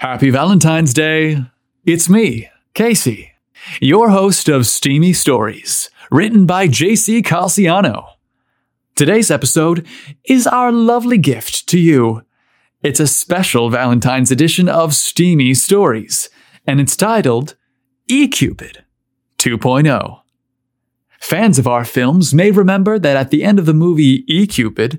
Happy Valentine's Day. It's me, Casey, your host of Steamy Stories, written by JC Calciano. Today's episode is our lovely gift to you. It's a special Valentine's edition of Steamy Stories, and it's titled E-Cupid 2.0. Fans of our films may remember that at the end of the movie E-Cupid,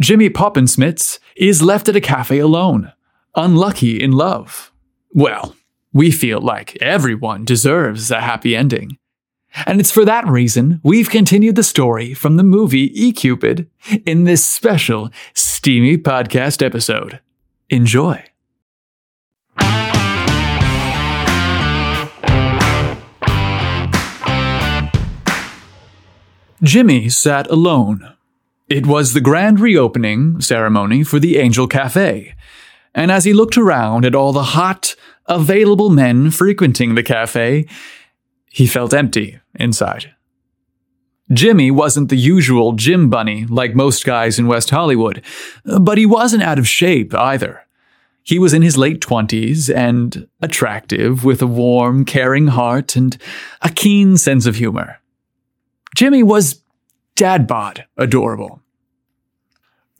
Jimmy Poppensmits is left at a cafe alone, unlucky in love. Well, we feel like everyone deserves a happy ending. And it's for that reason we've continued the story from the movie E-Cupid in this special steamy podcast episode. Enjoy. Jimmy sat alone. It was the grand reopening ceremony for the Angel Cafe, and as he looked around at all the hot, available men frequenting the cafe, he felt empty inside. Jimmy wasn't the usual gym bunny like most guys in West Hollywood, but he wasn't out of shape either. He was in his late twenties and attractive with a warm, caring heart and a keen sense of humor. Jimmy was dad bod adorable.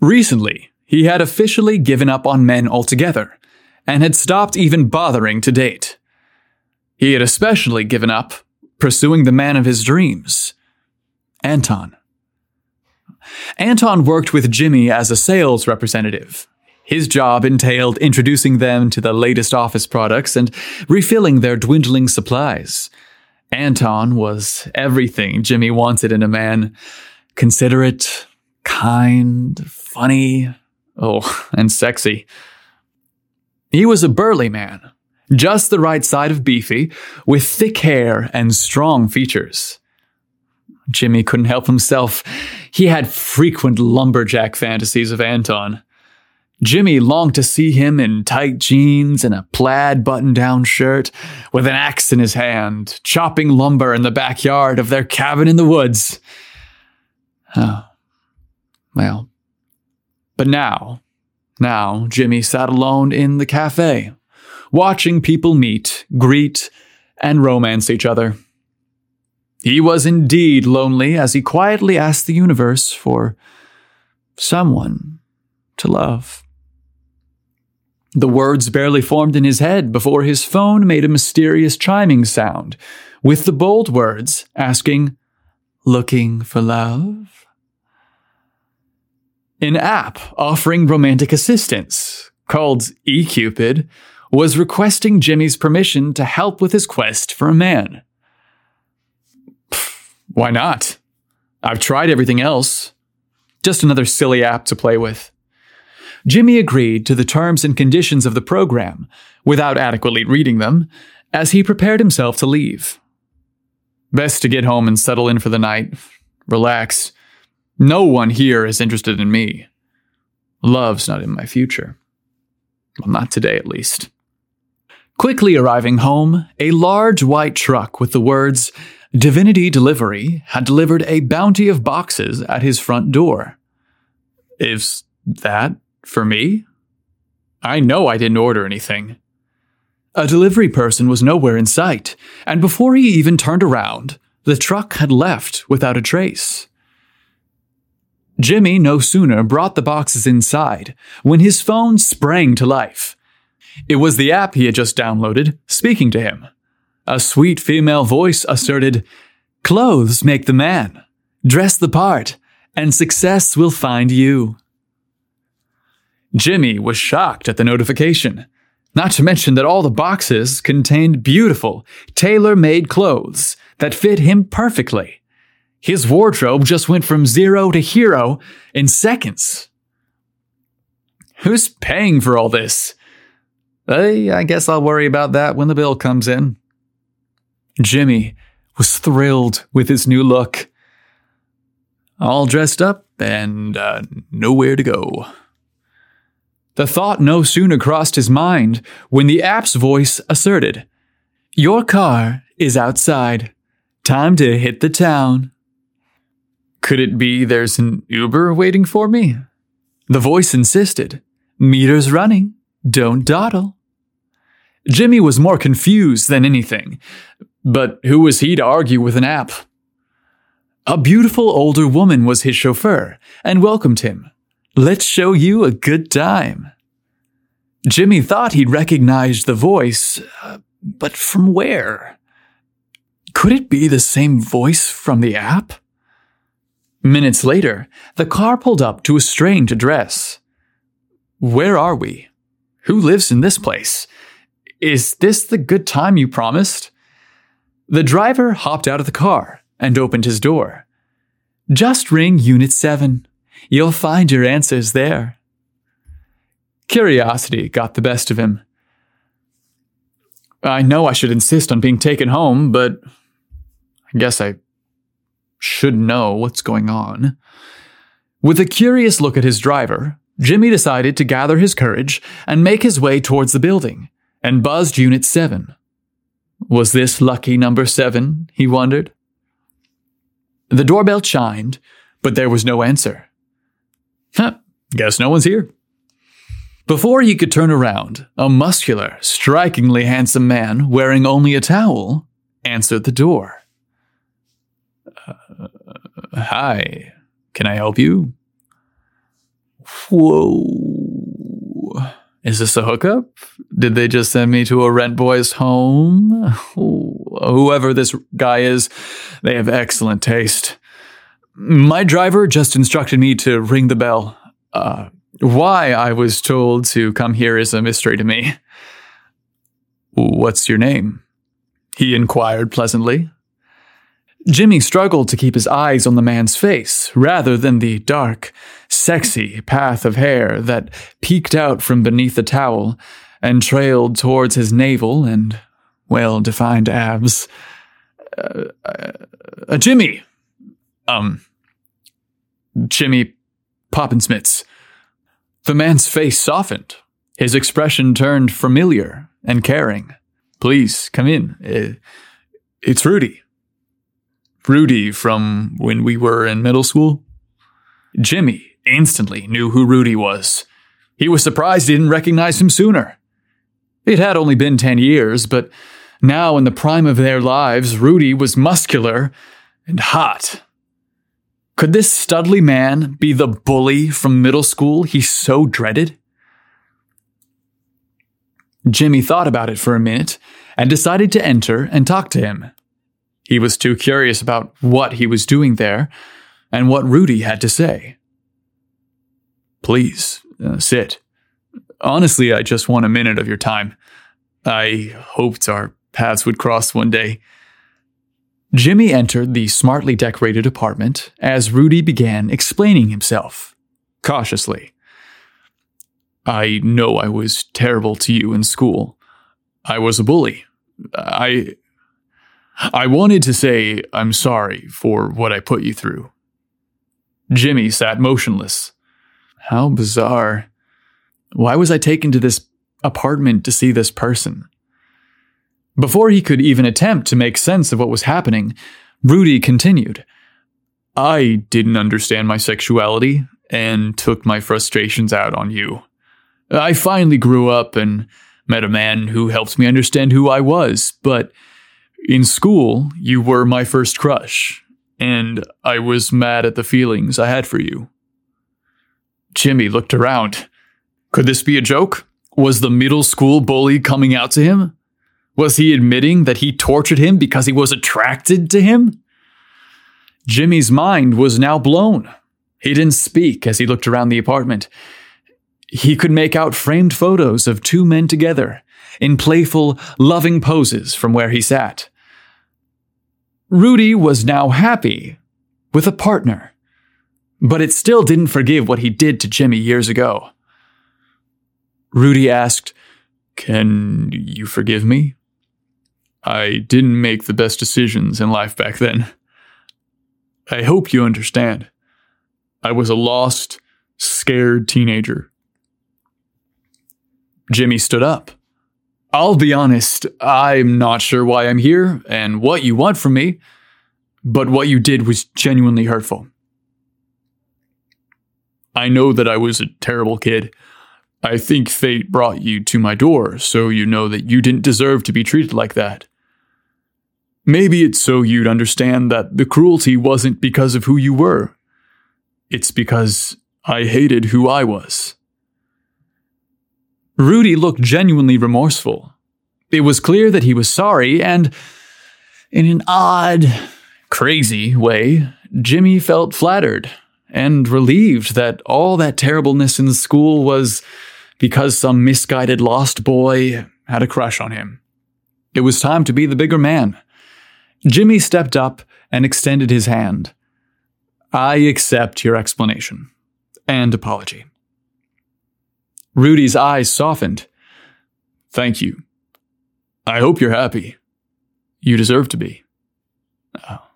Recently, he had officially given up on men altogether and had stopped even bothering to date. He had especially given up pursuing the man of his dreams, Anton. Anton worked with Jimmy as a sales representative. His job entailed introducing them to the latest office products and refilling their dwindling supplies. Anton was everything Jimmy wanted in a man considerate, kind, funny, oh, and sexy. He was a burly man, just the right side of beefy, with thick hair and strong features. Jimmy couldn't help himself. He had frequent lumberjack fantasies of Anton. Jimmy longed to see him in tight jeans and a plaid button down shirt, with an axe in his hand, chopping lumber in the backyard of their cabin in the woods. Oh, well. But now, now Jimmy sat alone in the cafe, watching people meet, greet, and romance each other. He was indeed lonely as he quietly asked the universe for someone to love. The words barely formed in his head before his phone made a mysterious chiming sound, with the bold words asking, Looking for love? An app offering romantic assistance, called eCupid, was requesting Jimmy's permission to help with his quest for a man. Pfft, why not? I've tried everything else. Just another silly app to play with. Jimmy agreed to the terms and conditions of the program without adequately reading them as he prepared himself to leave. Best to get home and settle in for the night. Relax. No one here is interested in me. Love's not in my future. Well, not today, at least. Quickly arriving home, a large white truck with the words Divinity Delivery had delivered a bounty of boxes at his front door. Is that for me? I know I didn't order anything. A delivery person was nowhere in sight, and before he even turned around, the truck had left without a trace. Jimmy no sooner brought the boxes inside when his phone sprang to life. It was the app he had just downloaded speaking to him. A sweet female voice asserted, Clothes make the man. Dress the part, and success will find you. Jimmy was shocked at the notification, not to mention that all the boxes contained beautiful, tailor made clothes that fit him perfectly. His wardrobe just went from zero to hero in seconds. Who's paying for all this? Hey, I guess I'll worry about that when the bill comes in. Jimmy was thrilled with his new look. All dressed up and uh, nowhere to go. The thought no sooner crossed his mind when the app's voice asserted, Your car is outside. Time to hit the town. Could it be there's an Uber waiting for me? The voice insisted, Meter's running. Don't dawdle. Jimmy was more confused than anything. But who was he to argue with an app? A beautiful older woman was his chauffeur and welcomed him. Let's show you a good time. Jimmy thought he'd recognized the voice, uh, but from where? Could it be the same voice from the app? Minutes later, the car pulled up to a strange address. Where are we? Who lives in this place? Is this the good time you promised? The driver hopped out of the car and opened his door. Just ring Unit 7. You'll find your answers there. Curiosity got the best of him. I know I should insist on being taken home, but I guess I should know what's going on. With a curious look at his driver, Jimmy decided to gather his courage and make his way towards the building and buzzed Unit 7. Was this lucky number 7? he wondered. The doorbell chimed, but there was no answer. Huh, guess no one's here. Before he could turn around, a muscular, strikingly handsome man wearing only a towel answered the door. Uh, hi, can I help you? Whoa. Is this a hookup? Did they just send me to a rent boy's home? Whoever this guy is, they have excellent taste. My driver just instructed me to ring the bell. Uh, why I was told to come here is a mystery to me. What's your name? He inquired pleasantly. Jimmy struggled to keep his eyes on the man's face rather than the dark, sexy path of hair that peeked out from beneath the towel and trailed towards his navel and well defined abs. Uh, uh, Jimmy! Um, Jimmy Poppensmitz. The man's face softened. His expression turned familiar and caring. Please come in. It's Rudy. Rudy from when we were in middle school? Jimmy instantly knew who Rudy was. He was surprised he didn't recognize him sooner. It had only been 10 years, but now in the prime of their lives, Rudy was muscular and hot. Could this studly man be the bully from middle school he so dreaded? Jimmy thought about it for a minute and decided to enter and talk to him. He was too curious about what he was doing there and what Rudy had to say. Please, uh, sit. Honestly, I just want a minute of your time. I hoped our paths would cross one day. Jimmy entered the smartly decorated apartment as Rudy began explaining himself, cautiously. I know I was terrible to you in school. I was a bully. I I wanted to say I'm sorry for what I put you through. Jimmy sat motionless. How bizarre. Why was I taken to this apartment to see this person? Before he could even attempt to make sense of what was happening, Rudy continued. I didn't understand my sexuality and took my frustrations out on you. I finally grew up and met a man who helped me understand who I was, but in school, you were my first crush, and I was mad at the feelings I had for you. Jimmy looked around. Could this be a joke? Was the middle school bully coming out to him? Was he admitting that he tortured him because he was attracted to him? Jimmy's mind was now blown. He didn't speak as he looked around the apartment. He could make out framed photos of two men together, in playful, loving poses from where he sat. Rudy was now happy with a partner, but it still didn't forgive what he did to Jimmy years ago. Rudy asked, Can you forgive me? I didn't make the best decisions in life back then. I hope you understand. I was a lost, scared teenager. Jimmy stood up. I'll be honest, I'm not sure why I'm here and what you want from me, but what you did was genuinely hurtful. I know that I was a terrible kid. I think fate brought you to my door so you know that you didn't deserve to be treated like that. Maybe it's so you'd understand that the cruelty wasn't because of who you were. It's because I hated who I was. Rudy looked genuinely remorseful. It was clear that he was sorry, and in an odd, crazy way, Jimmy felt flattered and relieved that all that terribleness in school was because some misguided lost boy had a crush on him. It was time to be the bigger man. Jimmy stepped up and extended his hand. I accept your explanation and apology. Rudy's eyes softened. Thank you. I hope you're happy. You deserve to be. Oh,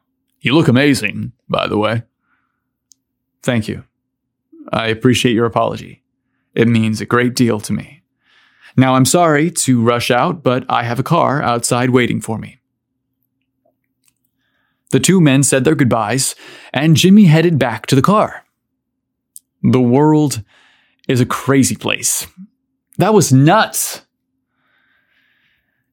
you look amazing, by the way. Thank you. I appreciate your apology. It means a great deal to me. Now I'm sorry to rush out, but I have a car outside waiting for me. The two men said their goodbyes, and Jimmy headed back to the car. The world is a crazy place. That was nuts.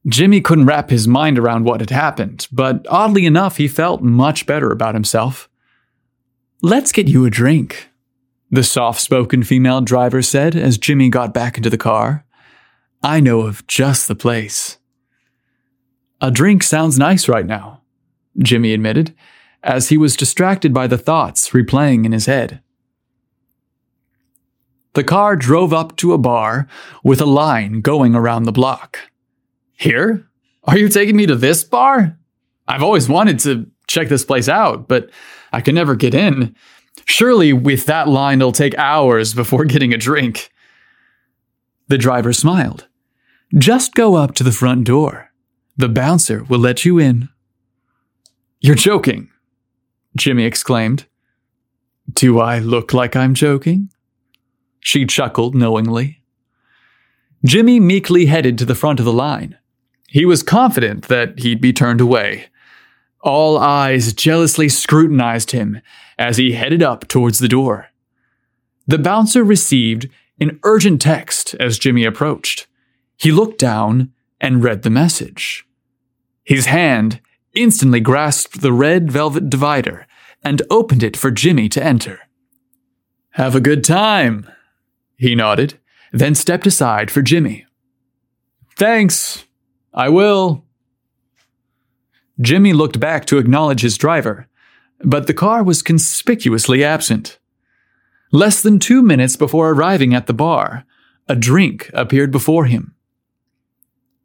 Jimmy couldn't wrap his mind around what had happened, but oddly enough, he felt much better about himself. Let's get you a drink, the soft spoken female driver said as Jimmy got back into the car. I know of just the place. A drink sounds nice right now, Jimmy admitted, as he was distracted by the thoughts replaying in his head. The car drove up to a bar with a line going around the block. Here? Are you taking me to this bar? I've always wanted to check this place out, but I can never get in. Surely, with that line, it'll take hours before getting a drink. The driver smiled. Just go up to the front door. The bouncer will let you in. You're joking, Jimmy exclaimed. Do I look like I'm joking? She chuckled knowingly. Jimmy meekly headed to the front of the line. He was confident that he'd be turned away. All eyes jealously scrutinized him as he headed up towards the door. The bouncer received an urgent text as Jimmy approached. He looked down and read the message. His hand instantly grasped the red velvet divider and opened it for Jimmy to enter. Have a good time, he nodded, then stepped aside for Jimmy. Thanks. I will. Jimmy looked back to acknowledge his driver, but the car was conspicuously absent. Less than two minutes before arriving at the bar, a drink appeared before him.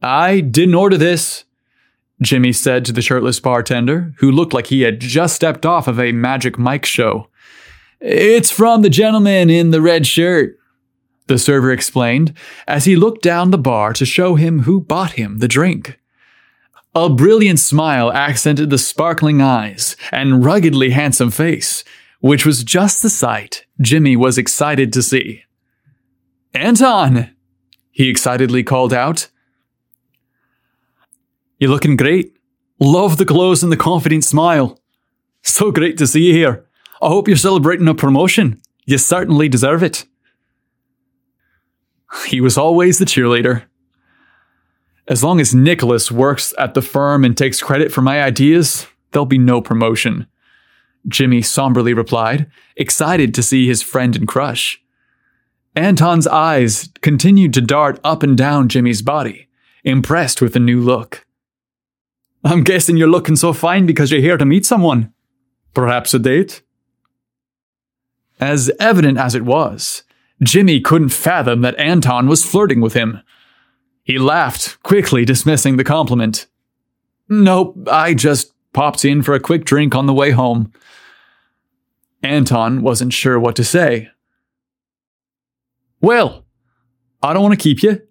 I didn't order this, Jimmy said to the shirtless bartender, who looked like he had just stepped off of a Magic Mike show. It's from the gentleman in the red shirt the server explained as he looked down the bar to show him who bought him the drink. A brilliant smile accented the sparkling eyes and ruggedly handsome face, which was just the sight Jimmy was excited to see. Anton! he excitedly called out. You're looking great. Love the clothes and the confident smile. So great to see you here. I hope you're celebrating a promotion. You certainly deserve it. He was always the cheerleader. As long as Nicholas works at the firm and takes credit for my ideas, there'll be no promotion. Jimmy somberly replied, excited to see his friend and crush. Anton's eyes continued to dart up and down Jimmy's body, impressed with the new look. I'm guessing you're looking so fine because you're here to meet someone. Perhaps a date? As evident as it was, Jimmy couldn't fathom that Anton was flirting with him. He laughed, quickly dismissing the compliment. Nope, I just popped in for a quick drink on the way home. Anton wasn't sure what to say. Well, I don't want to keep you.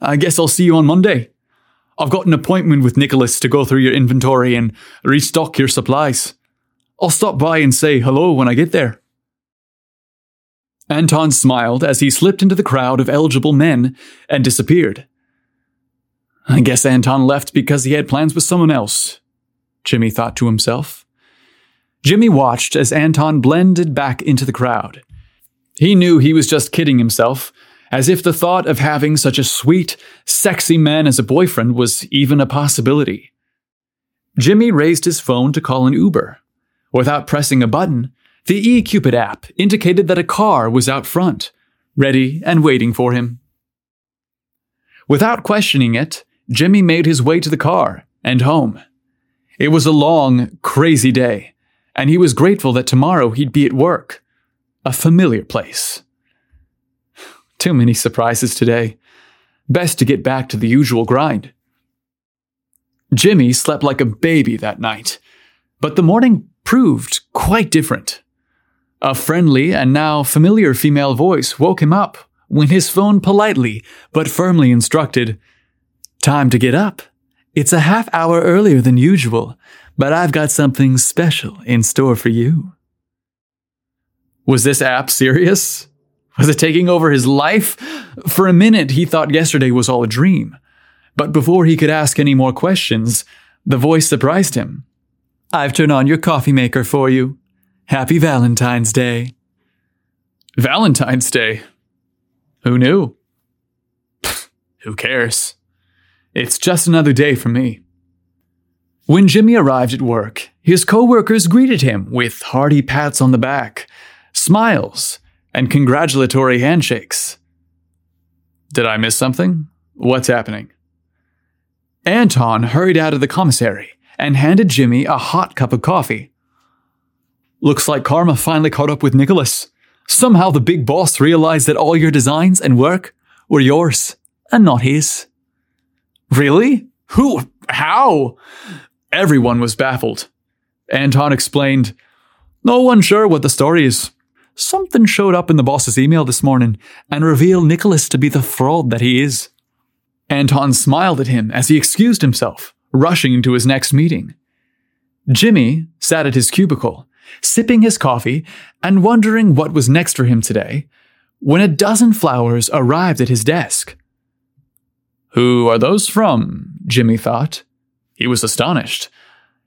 I guess I'll see you on Monday. I've got an appointment with Nicholas to go through your inventory and restock your supplies. I'll stop by and say hello when I get there. Anton smiled as he slipped into the crowd of eligible men and disappeared. I guess Anton left because he had plans with someone else, Jimmy thought to himself. Jimmy watched as Anton blended back into the crowd. He knew he was just kidding himself as if the thought of having such a sweet, sexy man as a boyfriend was even a possibility. Jimmy raised his phone to call an Uber. Without pressing a button, the eCupid app indicated that a car was out front, ready and waiting for him. Without questioning it, Jimmy made his way to the car and home. It was a long, crazy day, and he was grateful that tomorrow he'd be at work. A familiar place. Too many surprises today. Best to get back to the usual grind. Jimmy slept like a baby that night, but the morning proved quite different. A friendly and now familiar female voice woke him up when his phone politely but firmly instructed, Time to get up. It's a half hour earlier than usual, but I've got something special in store for you. Was this app serious? Was it taking over his life? For a minute, he thought yesterday was all a dream. But before he could ask any more questions, the voice surprised him. I've turned on your coffee maker for you. Happy Valentine's Day. Valentine's Day? Who knew? who cares? It's just another day for me. When Jimmy arrived at work, his coworkers greeted him with hearty pats on the back, smiles, and congratulatory handshakes. Did I miss something? What's happening? Anton hurried out of the commissary and handed Jimmy a hot cup of coffee. Looks like karma finally caught up with Nicholas. Somehow the big boss realized that all your designs and work were yours and not his. Really? Who? How? Everyone was baffled. Anton explained, No one's sure what the story is. Something showed up in the boss's email this morning and revealed Nicholas to be the fraud that he is. Anton smiled at him as he excused himself, rushing into his next meeting. Jimmy sat at his cubicle, sipping his coffee and wondering what was next for him today, when a dozen flowers arrived at his desk. Who are those from? Jimmy thought. He was astonished.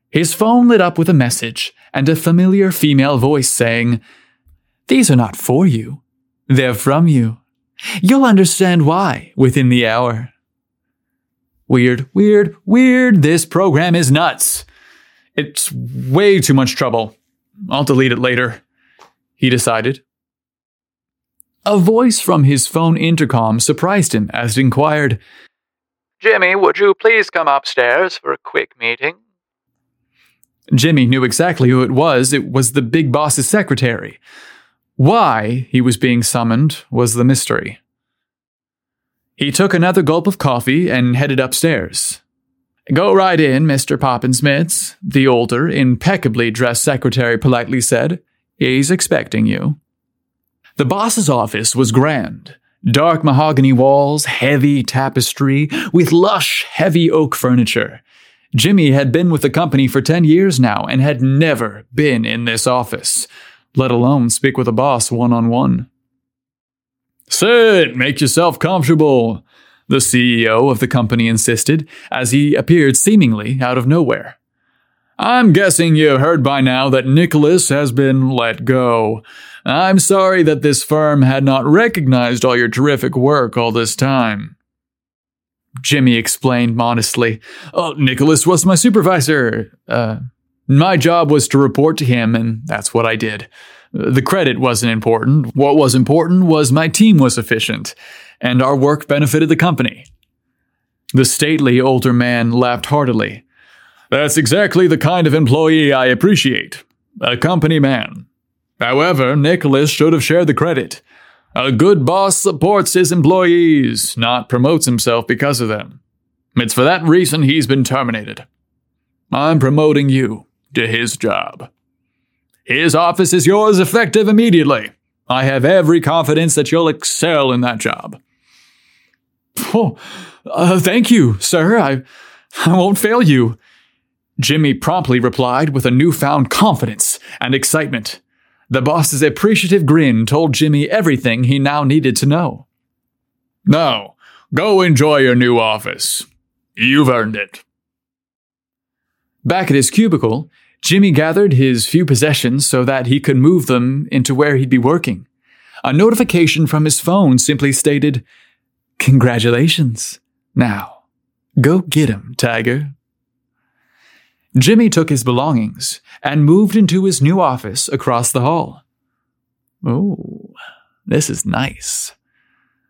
His phone lit up with a message and a familiar female voice saying, these are not for you. They're from you. You'll understand why within the hour. Weird, weird, weird. This program is nuts. It's way too much trouble. I'll delete it later, he decided. A voice from his phone intercom surprised him as it inquired, Jimmy, would you please come upstairs for a quick meeting? Jimmy knew exactly who it was. It was the big boss's secretary. Why he was being summoned was the mystery. He took another gulp of coffee and headed upstairs. Go right in, Mr. Poppensmitz, the older, impeccably dressed secretary politely said. He's expecting you. The boss's office was grand. Dark mahogany walls, heavy tapestry, with lush, heavy oak furniture. Jimmy had been with the company for 10 years now and had never been in this office let alone speak with a boss one on one. Sit, make yourself comfortable, the CEO of the company insisted as he appeared seemingly out of nowhere. I'm guessing you heard by now that Nicholas has been let go. I'm sorry that this firm had not recognized all your terrific work all this time. Jimmy explained modestly. Oh, Nicholas was my supervisor. Uh, my job was to report to him, and that's what I did. The credit wasn't important. What was important was my team was efficient, and our work benefited the company. The stately older man laughed heartily. That's exactly the kind of employee I appreciate. A company man. However, Nicholas should have shared the credit. A good boss supports his employees, not promotes himself because of them. It's for that reason he's been terminated. I'm promoting you to his job. His office is yours effective immediately. I have every confidence that you'll excel in that job. Oh, uh, thank you, sir. I, I won't fail you. Jimmy promptly replied with a newfound confidence and excitement. The boss's appreciative grin told Jimmy everything he now needed to know. Now, go enjoy your new office. You've earned it. Back at his cubicle, Jimmy gathered his few possessions so that he could move them into where he'd be working. a notification from his phone simply stated, Congratulations. Now, go get him, Tiger. Jimmy took his belongings and moved into his new office across the hall. Oh, this is nice.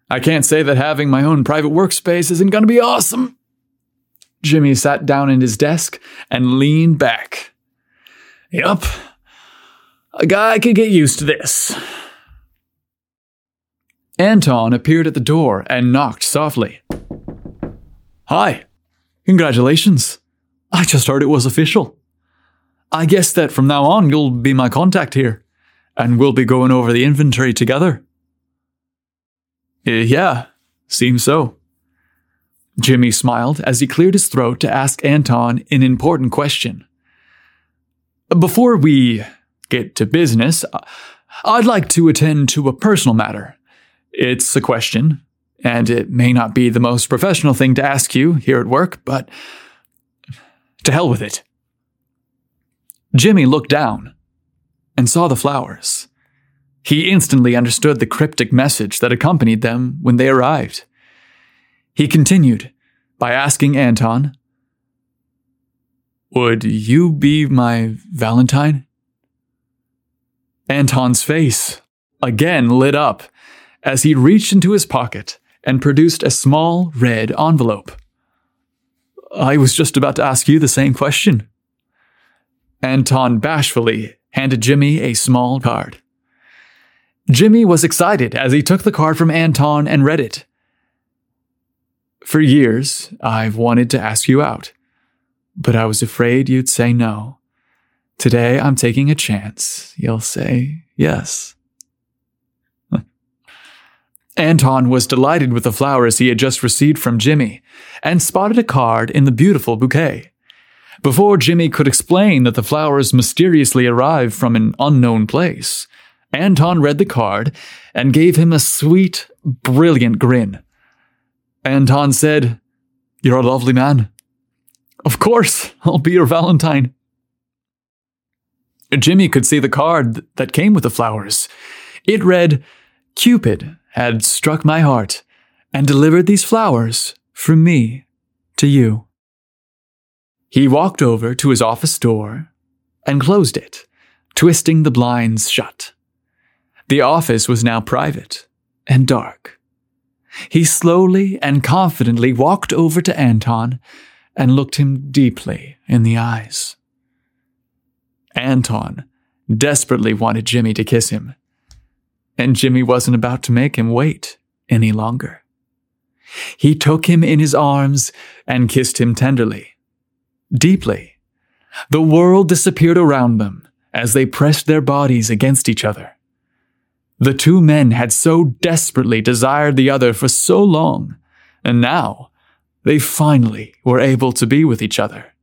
I can't say that having my own private workspace isn't going to be awesome. Jimmy sat down at his desk and leaned back. Yup, a guy could get used to this. Anton appeared at the door and knocked softly. Hi. Congratulations. I just heard it was official. I guess that from now on you'll be my contact here, and we'll be going over the inventory together. Uh, yeah, seems so. Jimmy smiled as he cleared his throat to ask Anton an important question. Before we get to business, I'd like to attend to a personal matter. It's a question, and it may not be the most professional thing to ask you here at work, but to hell with it. Jimmy looked down and saw the flowers. He instantly understood the cryptic message that accompanied them when they arrived. He continued by asking Anton, Would you be my Valentine? Anton's face again lit up as he reached into his pocket and produced a small red envelope. I was just about to ask you the same question. Anton bashfully handed Jimmy a small card. Jimmy was excited as he took the card from Anton and read it. For years, I've wanted to ask you out, but I was afraid you'd say no. Today, I'm taking a chance. You'll say yes. Anton was delighted with the flowers he had just received from Jimmy and spotted a card in the beautiful bouquet. Before Jimmy could explain that the flowers mysteriously arrived from an unknown place, Anton read the card and gave him a sweet, brilliant grin. Anton said, You're a lovely man. Of course, I'll be your Valentine. Jimmy could see the card that came with the flowers. It read, Cupid, had struck my heart and delivered these flowers from me to you. He walked over to his office door and closed it, twisting the blinds shut. The office was now private and dark. He slowly and confidently walked over to Anton and looked him deeply in the eyes. Anton desperately wanted Jimmy to kiss him, and Jimmy wasn't about to make him wait any longer. He took him in his arms and kissed him tenderly, deeply. The world disappeared around them as they pressed their bodies against each other. The two men had so desperately desired the other for so long, and now they finally were able to be with each other.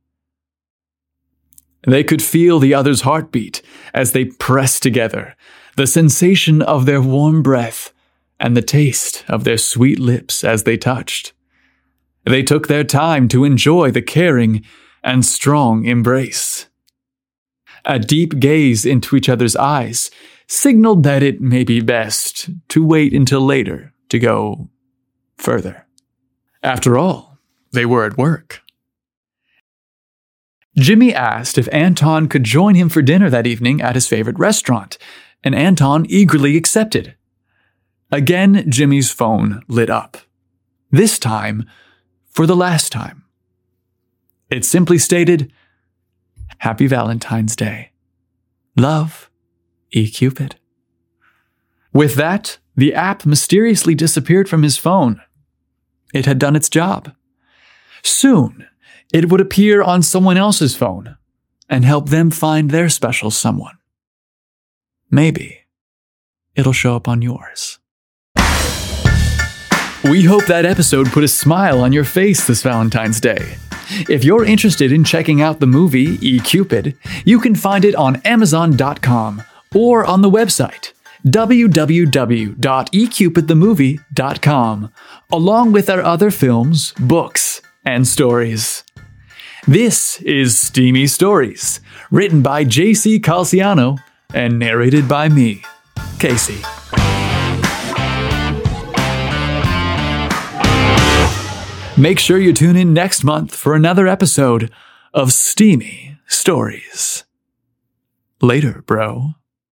They could feel the other's heartbeat as they pressed together, the sensation of their warm breath, and the taste of their sweet lips as they touched. They took their time to enjoy the caring and strong embrace. A deep gaze into each other's eyes signaled that it may be best to wait until later to go further. After all, they were at work. Jimmy asked if Anton could join him for dinner that evening at his favorite restaurant, and Anton eagerly accepted. Again, Jimmy's phone lit up. This time, for the last time. It simply stated, Happy Valentine's Day. Love, E. Cupid. With that, the app mysteriously disappeared from his phone. It had done its job. Soon, it would appear on someone else's phone and help them find their special someone. Maybe it'll show up on yours. We hope that episode put a smile on your face this Valentine's Day. If you're interested in checking out the movie E Cupid, you can find it on Amazon.com or on the website www.ecupidthemovie.com, along with our other films, books, and stories. This is Steamy Stories, written by J.C. Calciano and narrated by me, Casey. Make sure you tune in next month for another episode of Steamy Stories. Later, bro.